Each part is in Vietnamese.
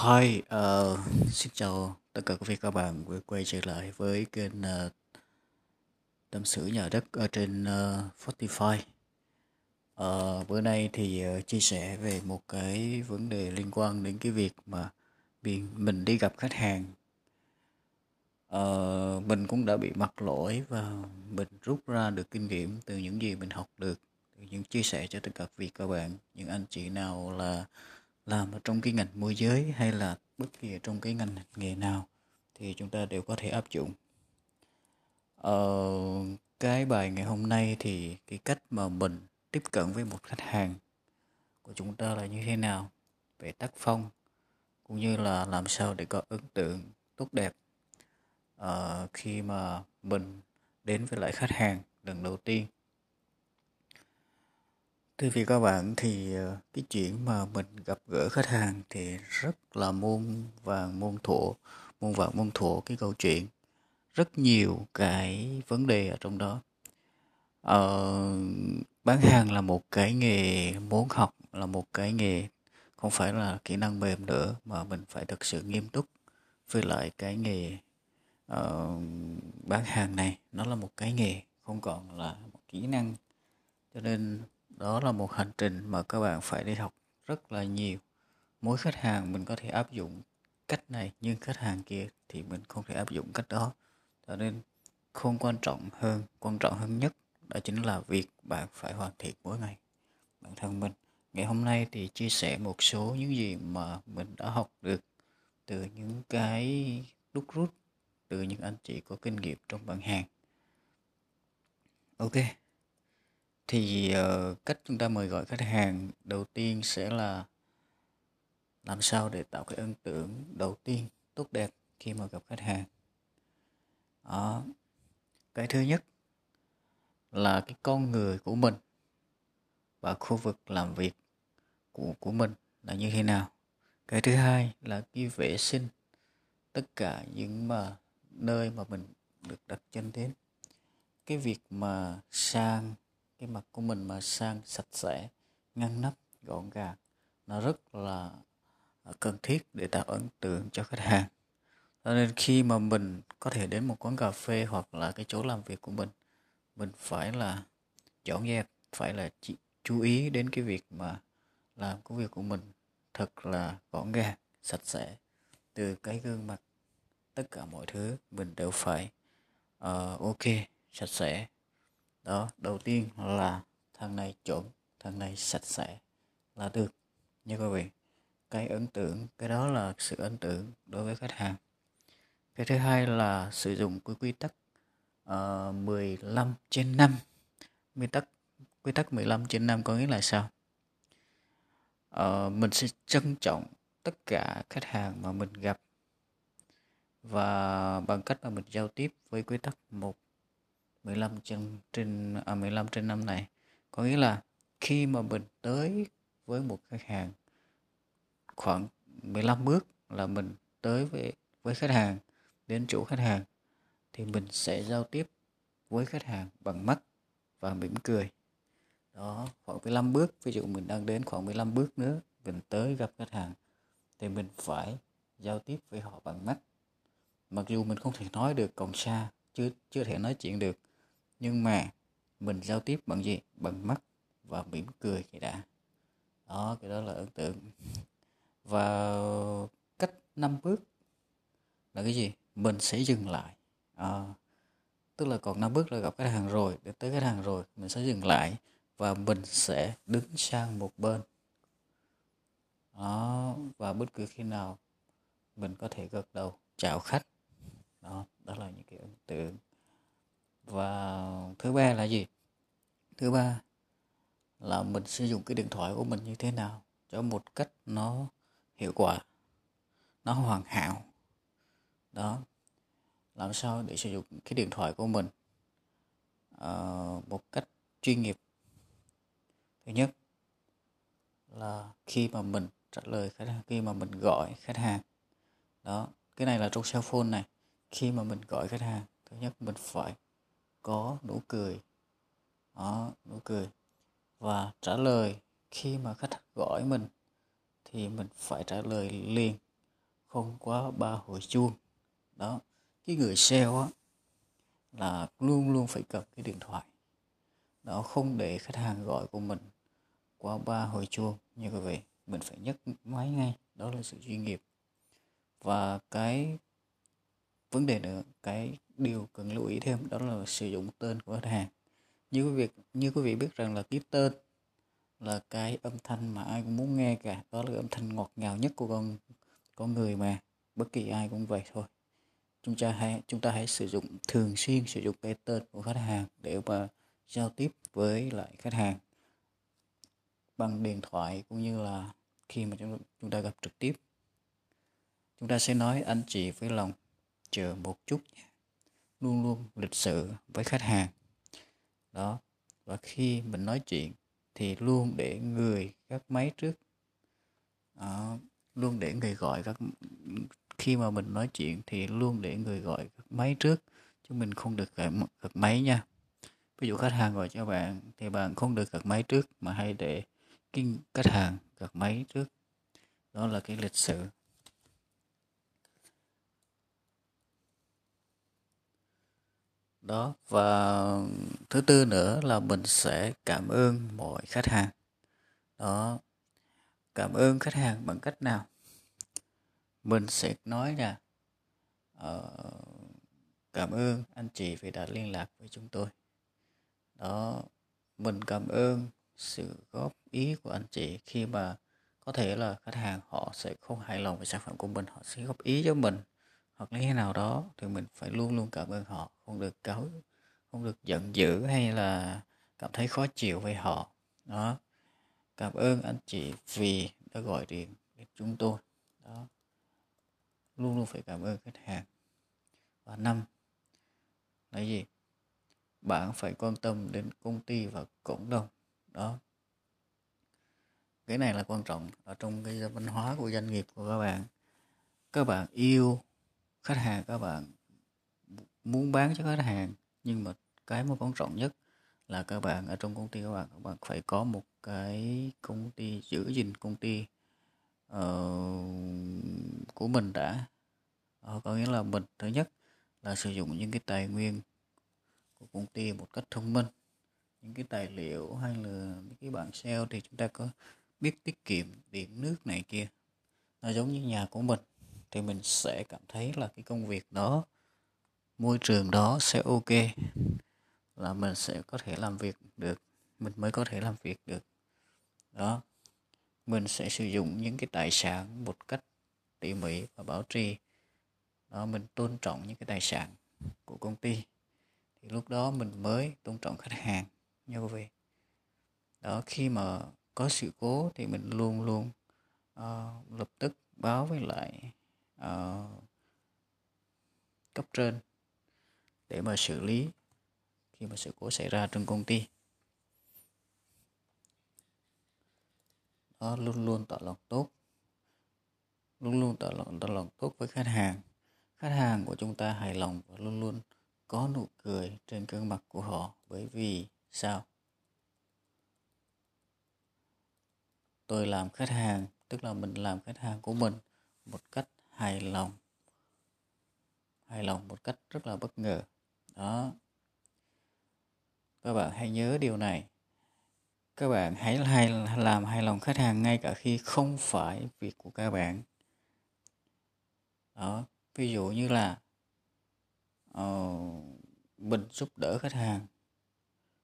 Hi, uh, xin chào tất cả quý vị các bạn quay quay trở lại với kênh uh, Tâm sự nhà đất ở trên ờ, Spotify. Uh, bữa nay thì uh, chia sẻ về một cái vấn đề liên quan đến cái việc mà mình, mình đi gặp khách hàng. Uh, mình cũng đã bị mắc lỗi và mình rút ra được kinh nghiệm từ những gì mình học được, từ những chia sẻ cho tất cả quý vị các bạn, những anh chị nào là làm ở trong cái ngành môi giới hay là bất kỳ trong cái ngành nghề nào thì chúng ta đều có thể áp dụng. Ờ, cái bài ngày hôm nay thì cái cách mà mình tiếp cận với một khách hàng của chúng ta là như thế nào? Về tác phong cũng như là làm sao để có ấn tượng tốt đẹp. Uh, khi mà mình đến với lại khách hàng lần đầu tiên Thưa vị các bạn thì ờ, cái chuyện mà mình gặp gỡ khách hàng thì rất là môn vàng môn thổ, môn vàng môn thổ cái câu chuyện. Rất nhiều cái vấn đề ở trong đó. Ờ, bán hàng là một cái nghề muốn học, là một cái nghề không phải là kỹ năng mềm nữa mà mình phải thực sự nghiêm túc với lại cái nghề uh, bán hàng này nó là một cái nghề không còn là một kỹ năng cho nên đó là một hành trình mà các bạn phải đi học rất là nhiều. Mỗi khách hàng mình có thể áp dụng cách này, nhưng khách hàng kia thì mình không thể áp dụng cách đó. Cho nên không quan trọng hơn, quan trọng hơn nhất đó chính là việc bạn phải hoàn thiện mỗi ngày. Bản thân mình, ngày hôm nay thì chia sẻ một số những gì mà mình đã học được từ những cái đúc rút, từ những anh chị có kinh nghiệm trong bán hàng. Ok thì uh, cách chúng ta mời gọi khách hàng đầu tiên sẽ là làm sao để tạo cái ấn tượng đầu tiên tốt đẹp khi mà gặp khách hàng. Đó. Cái thứ nhất là cái con người của mình và khu vực làm việc của của mình là như thế nào. Cái thứ hai là cái vệ sinh tất cả những mà nơi mà mình được đặt chân đến. Cái việc mà sang cái mặt của mình mà sang sạch sẽ ngăn nắp gọn gàng nó rất là à, cần thiết để tạo ấn tượng cho khách hàng. Cho nên khi mà mình có thể đến một quán cà phê hoặc là cái chỗ làm việc của mình mình phải là dọn dẹp phải là chỉ chú ý đến cái việc mà làm công việc của mình thật là gọn gàng sạch sẽ từ cái gương mặt. Tất cả mọi thứ mình đều phải uh, ok sạch sẽ đó đầu tiên là thằng này chuẩn thằng này sạch sẽ là được nha quý vị. Cái ấn tượng cái đó là sự ấn tượng đối với khách hàng. Cái thứ hai là sử dụng quy quy tắc ờ, uh, 15 trên 5 quy tắc quy tắc 15 trên 5 có nghĩa là sao? Uh, mình sẽ trân trọng tất cả khách hàng mà mình gặp và bằng cách mà mình giao tiếp với quy tắc một 15 trên trên à, 15 trên năm này. Có nghĩa là khi mà mình tới với một khách hàng khoảng 15 bước là mình tới với với khách hàng đến chỗ khách hàng thì mình sẽ giao tiếp với khách hàng bằng mắt và mỉm cười. Đó khoảng 15 bước ví dụ mình đang đến khoảng 15 bước nữa mình tới gặp khách hàng thì mình phải giao tiếp với họ bằng mắt. Mặc dù mình không thể nói được còn xa chưa chưa thể nói chuyện được nhưng mà mình giao tiếp bằng gì? Bằng mắt và mỉm cười thì đã. Đó cái đó là ấn tượng. Và cách năm bước là cái gì? Mình sẽ dừng lại. À, tức là còn năm bước là gặp khách hàng rồi. Để tới khách hàng rồi mình sẽ dừng lại và mình sẽ đứng sang một bên. Đó và bất cứ khi nào mình có thể gật đầu chào khách. Đó đó là những cái ấn tượng và thứ ba là gì? Thứ ba là mình sử dụng cái điện thoại của mình như thế nào cho một cách nó hiệu quả nó hoàn hảo. Đó làm sao để sử dụng cái điện thoại của mình uh, một cách chuyên nghiệp? Thứ nhất là khi mà mình trả lời khách hàng khi mà mình gọi khách hàng. Đó cái này là trong cell phone này. Khi mà mình gọi khách hàng thứ nhất mình phải có nụ cười. Đó, nụ cười. Và trả lời khi mà khách gọi mình, thì mình phải trả lời liền, không quá ba hồi chuông. Đó, cái người sale á, là luôn luôn phải cầm cái điện thoại. Đó không để khách hàng gọi của mình qua ba hồi chuông. Như quý vị mình phải nhấc máy ngay. Đó là sự chuyên nghiệp. Và cái vấn đề nữa, cái điều cần lưu ý thêm đó là sử dụng tên của khách hàng. Như quý vị, như quý vị biết rằng là cái tên là cái âm thanh mà ai cũng muốn nghe cả, đó là âm thanh ngọt ngào nhất của con con người mà, bất kỳ ai cũng vậy thôi. Chúng ta hãy, chúng ta hãy sử dụng, thường xuyên sử dụng cái tên của khách hàng để mà giao tiếp với lại khách hàng bằng điện thoại cũng như là khi mà chúng chúng ta gặp trực tiếp. Chúng ta sẽ nói anh chị với lòng chờ một chút nhé luôn luôn lịch sự với khách hàng. Đó và khi mình nói chuyện thì luôn để người các máy trước. Đó, luôn để người gọi các khi mà mình nói chuyện thì luôn để người gọi các máy trước chứ mình không được gọi các máy nha. Ví dụ khách hàng gọi cho bạn thì bạn không được gật máy trước mà hay để cái khách hàng gật máy trước. Đó là cái lịch sự đó và thứ tư nữa là mình sẽ cảm ơn mọi khách hàng. Đó cảm ơn khách hàng bằng cách nào? Mình sẽ nói là uh, cảm ơn anh chị vì đã liên lạc với chúng tôi. Đó mình cảm ơn sự góp ý của anh chị khi mà có thể là khách hàng họ sẽ không hài lòng với sản phẩm của mình họ sẽ góp ý cho mình hoặc như thế nào đó thì mình phải luôn luôn cảm ơn họ không được cáu không được giận dữ hay là cảm thấy khó chịu với họ. Đó. Cảm ơn anh chị vì đã gọi điện đến chúng tôi. Đó. Luôn luôn phải cảm ơn khách hàng. Và năm, là gì? Bạn phải quan tâm đến công ty và cộng đồng. Đó. Cái này là quan trọng ở trong cái văn hóa của doanh nghiệp của các bạn. Các bạn yêu khách hàng các bạn muốn bán cho khách hàng nhưng mà cái mà quan trọng nhất là các bạn ở trong công ty các bạn các bạn phải có một cái công ty giữ gìn công ty uh, của mình đã. Uh, có nghĩa là mình thứ nhất là sử dụng những cái tài nguyên của công ty một cách thông minh. Những cái tài liệu hay là những cái bảng sale thì chúng ta có biết tiết kiệm điện nước này kia. Nó giống như nhà của mình thì mình sẽ cảm thấy là cái công việc đó môi trường đó sẽ ok là mình sẽ có thể làm việc được mình mới có thể làm việc được. Đó mình sẽ sử dụng những cái tài sản một cách tỉ mỉ và bảo trì. Đó mình tôn trọng những cái tài sản của công ty. Thì lúc đó mình mới tôn trọng khách hàng nha quý vị đó khi mà có sự cố thì mình luôn luôn uh, lập tức báo với lại uh, cấp trên để mà xử lý khi mà sự cố xảy ra trong công ty. Đó luôn luôn tỏ lòng tốt. Luôn luôn tỏ lòng, tỏ lòng tốt với khách hàng. Khách hàng của chúng ta hài lòng và luôn luôn có nụ cười trên gương mặt của họ. Bởi vì sao? Tôi làm khách hàng tức là mình làm khách hàng của mình một cách hài lòng. Hài lòng một cách rất là bất ngờ đó. Các bạn hãy nhớ điều này. Các bạn hãy hay làm hài lòng khách hàng ngay cả khi không phải việc của các bạn. Đó. Ví dụ như là uh, mình giúp đỡ khách hàng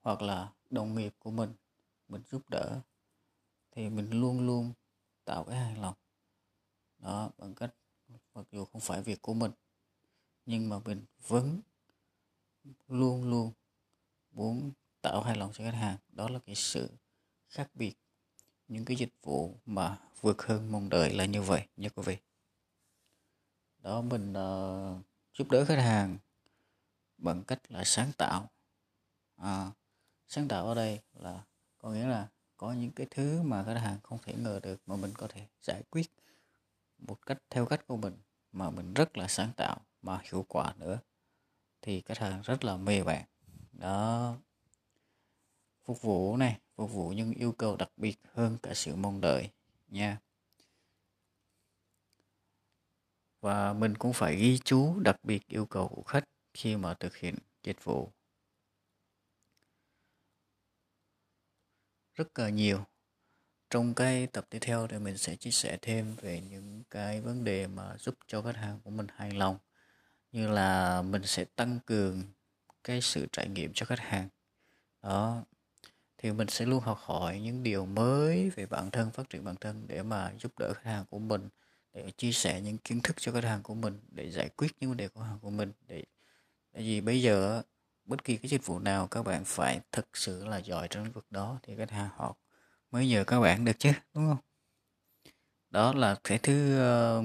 hoặc là đồng nghiệp của mình mình giúp đỡ thì mình luôn luôn tạo cái hài lòng. Đó bằng cách mặc dù không phải việc của mình nhưng mà mình vẫn luôn luôn muốn tạo hài lòng cho khách hàng. Đó là cái sự khác biệt. Những cái dịch vụ mà vượt hơn mong đợi là như vậy nha quý vị. Đó mình uh, giúp đỡ khách hàng bằng cách là sáng tạo. À, sáng tạo ở đây là có nghĩa là có những cái thứ mà khách hàng không thể ngờ được mà mình có thể giải quyết một cách theo cách của mình mà mình rất là sáng tạo mà hiệu quả nữa thì khách hàng rất là mê bạn. Đó. Phục vụ này phục vụ những yêu cầu đặc biệt hơn cả sự mong đợi, nha. Và mình cũng phải ghi chú đặc biệt yêu cầu của khách khi mà thực hiện dịch vụ. Rất là nhiều. Trong cái tập tiếp theo thì mình sẽ chia sẻ thêm về những cái vấn đề mà giúp cho khách hàng của mình hài lòng như là mình sẽ tăng cường cái sự trải nghiệm cho khách hàng. Đó, thì mình sẽ luôn học hỏi những điều mới về bản thân, phát triển bản thân để mà giúp đỡ khách hàng của mình, để chia sẻ những kiến thức cho khách hàng của mình, để giải quyết những vấn đề của hàng của mình. Để, tại vì bây giờ bất kỳ cái dịch vụ nào các bạn phải thực sự là giỏi trong lĩnh vực đó thì khách hàng họ mới nhờ các bạn được chứ, đúng không? Đó là cái thứ uh,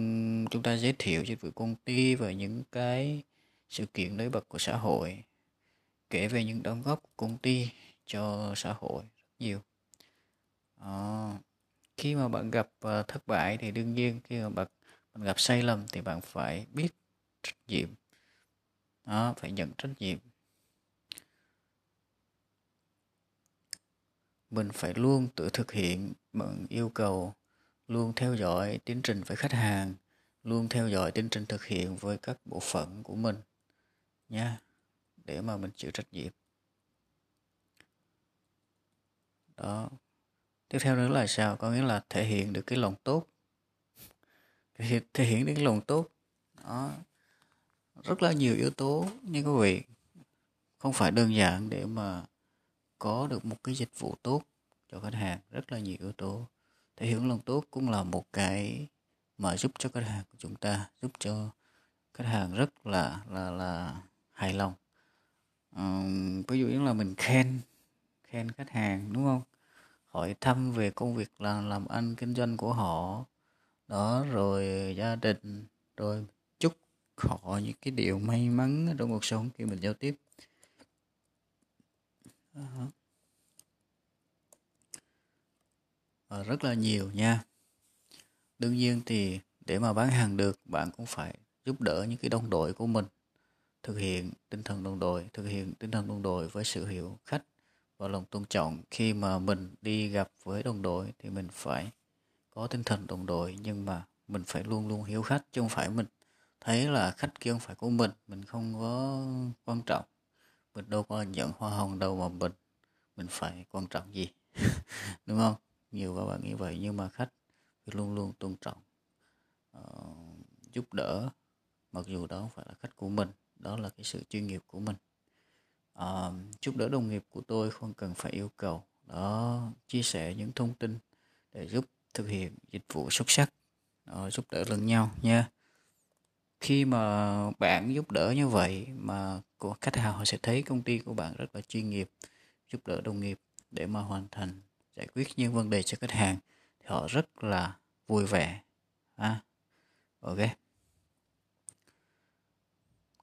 chúng ta giới thiệu dịch vụ công ty và những cái sự kiện nổi bật của xã hội kể về những đóng góp của công ty cho xã hội rất nhiều. À, khi mà bạn gặp uh, thất bại thì đương nhiên khi mà bạn, bạn gặp sai lầm thì bạn phải biết trách nhiệm. Đó phải nhận trách nhiệm. Mình phải luôn tự thực hiện bằng yêu cầu luôn theo dõi tiến trình với khách hàng luôn theo dõi tiến trình thực hiện với các bộ phận của mình nha để mà mình chịu trách nhiệm. Đó. Tiếp theo nữa là sao? Có nghĩa là thể hiện được cái lòng tốt. Thể hiện, thể hiện được cái lòng tốt. Đó. Rất là nhiều yếu tố như quý vị. Không phải đơn giản để mà có được một cái dịch vụ tốt cho khách hàng. Rất là nhiều yếu tố thể hiện lòng tốt cũng là một cái mà giúp cho khách hàng của chúng ta giúp cho khách hàng rất là là là hài lòng. Um, ví dụ như là mình khen khen khách hàng đúng không? Hỏi thăm về công việc là làm ăn kinh doanh của họ. Đó rồi gia đình rồi chúc họ những cái điều may mắn trong cuộc sống khi mình giao tiếp. Uh-huh. và rất là nhiều nha. Đương nhiên thì để mà bán hàng được, bạn cũng phải giúp đỡ những cái đồng đội của mình, thực hiện tinh thần đồng đội, thực hiện tinh thần đồng đội với sự hiểu khách và lòng tôn trọng. Khi mà mình đi gặp với đồng đội thì mình phải có tinh thần đồng đội, nhưng mà mình phải luôn luôn hiểu khách chứ không phải mình thấy là khách kia không phải của mình mình không có quan trọng. Mình đâu có nhận hoa hồng đâu mà mình mình phải quan trọng gì, đúng không? Nhiều các bạn nghĩ vậy nhưng mà khách luôn luôn tôn trọng uh, giúp đỡ mặc dù đó không phải là khách của mình đó là cái sự chuyên nghiệp của mình. Ờ, uh, giúp đỡ đồng nghiệp của tôi không cần phải yêu cầu đó chia sẻ những thông tin để giúp thực hiện dịch vụ xuất sắc đó, giúp đỡ lẫn nhau nha. Khi mà bạn giúp đỡ như vậy mà của khách hàng họ sẽ thấy công ty của bạn rất là chuyên nghiệp giúp đỡ đồng nghiệp để mà hoàn thành giải quyết những vấn đề cho khách hàng thì họ rất là vui vẻ. À, ok.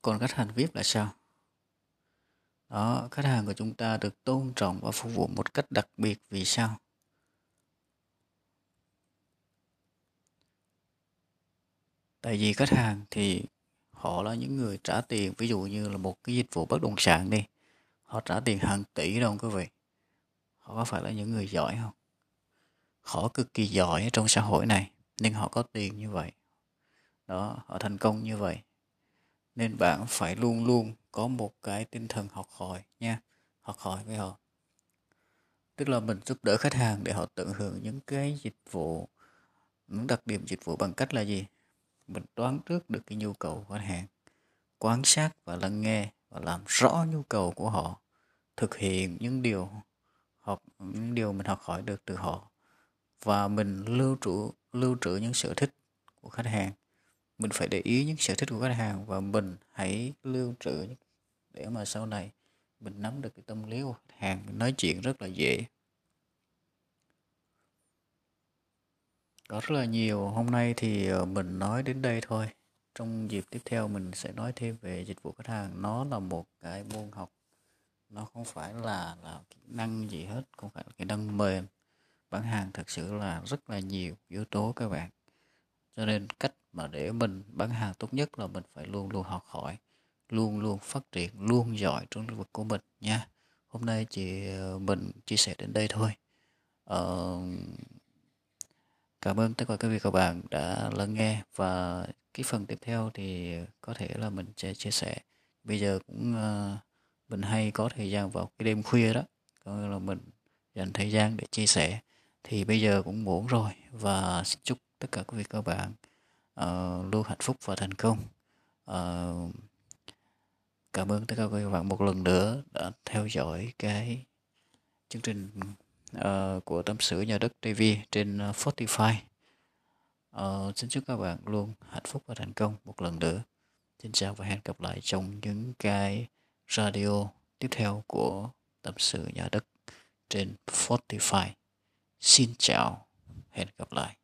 Còn khách hàng VIP là sao? Đó khách hàng của chúng ta được tôn trọng và phục vụ một cách đặc biệt vì sao? Tại vì khách hàng thì họ là những người trả tiền ví dụ như là một cái dịch vụ bất động sản đi. Họ trả tiền hàng tỷ đồng quý vị họ có phải là những người giỏi không? Họ cực kỳ giỏi trong xã hội này nên họ có tiền như vậy. Đó, họ thành công như vậy. Nên bạn phải luôn luôn có một cái tinh thần học hỏi nha, học hỏi với họ. Tức là mình giúp đỡ khách hàng để họ tận hưởng những cái dịch vụ, những đặc điểm dịch vụ bằng cách là gì? Mình đoán trước được cái nhu cầu của khách hàng, quan sát và lắng nghe và làm rõ nhu cầu của họ, thực hiện những điều học những điều mình học hỏi được từ họ. Và mình lưu trữ lưu trữ những sở thích của khách hàng. Mình phải để ý những sở thích của khách hàng và mình hãy lưu trữ để mà sau này mình nắm được cái tâm lý của khách hàng, mình nói chuyện rất là dễ. Có rất là nhiều, hôm nay thì ờ, mình nói đến đây thôi. Trong dịp tiếp theo mình sẽ nói thêm về dịch vụ khách hàng. Nó là một cái môn học nó không phải là là kỹ năng gì hết không phải là kỹ năng mềm. Bán hàng thật sự là rất là nhiều yếu tố các bạn. Cho nên cách mà để mình bán hàng tốt nhất là mình phải luôn luôn học hỏi luôn luôn phát triển luôn giỏi trong lĩnh vực của mình nha. Hôm nay chỉ mình chia sẻ đến đây thôi. Ờ, Cảm ơn tất cả các vị các bạn đã lắng nghe. Và cái phần tiếp theo thì có thể là mình sẽ chia sẻ. Bây giờ cũng uh, mình hay có thời gian vào cái đêm khuya đó, có nghĩa là mình dành thời gian để chia sẻ. Thì bây giờ cũng muộn rồi và xin chúc tất cả quý vị các bạn uh, luôn hạnh phúc và thành công. Uh, cảm ơn tất cả quý các bạn một lần nữa đã theo dõi cái chương trình uh, của tâm sự nhà đất TV trên uh, Spotify. Uh, xin chúc các bạn luôn hạnh phúc và thành công một lần nữa. Xin chào và hẹn gặp lại trong những cái radio tiếp theo của tâm sự nhà đất trên Spotify. Xin chào, hẹn gặp lại.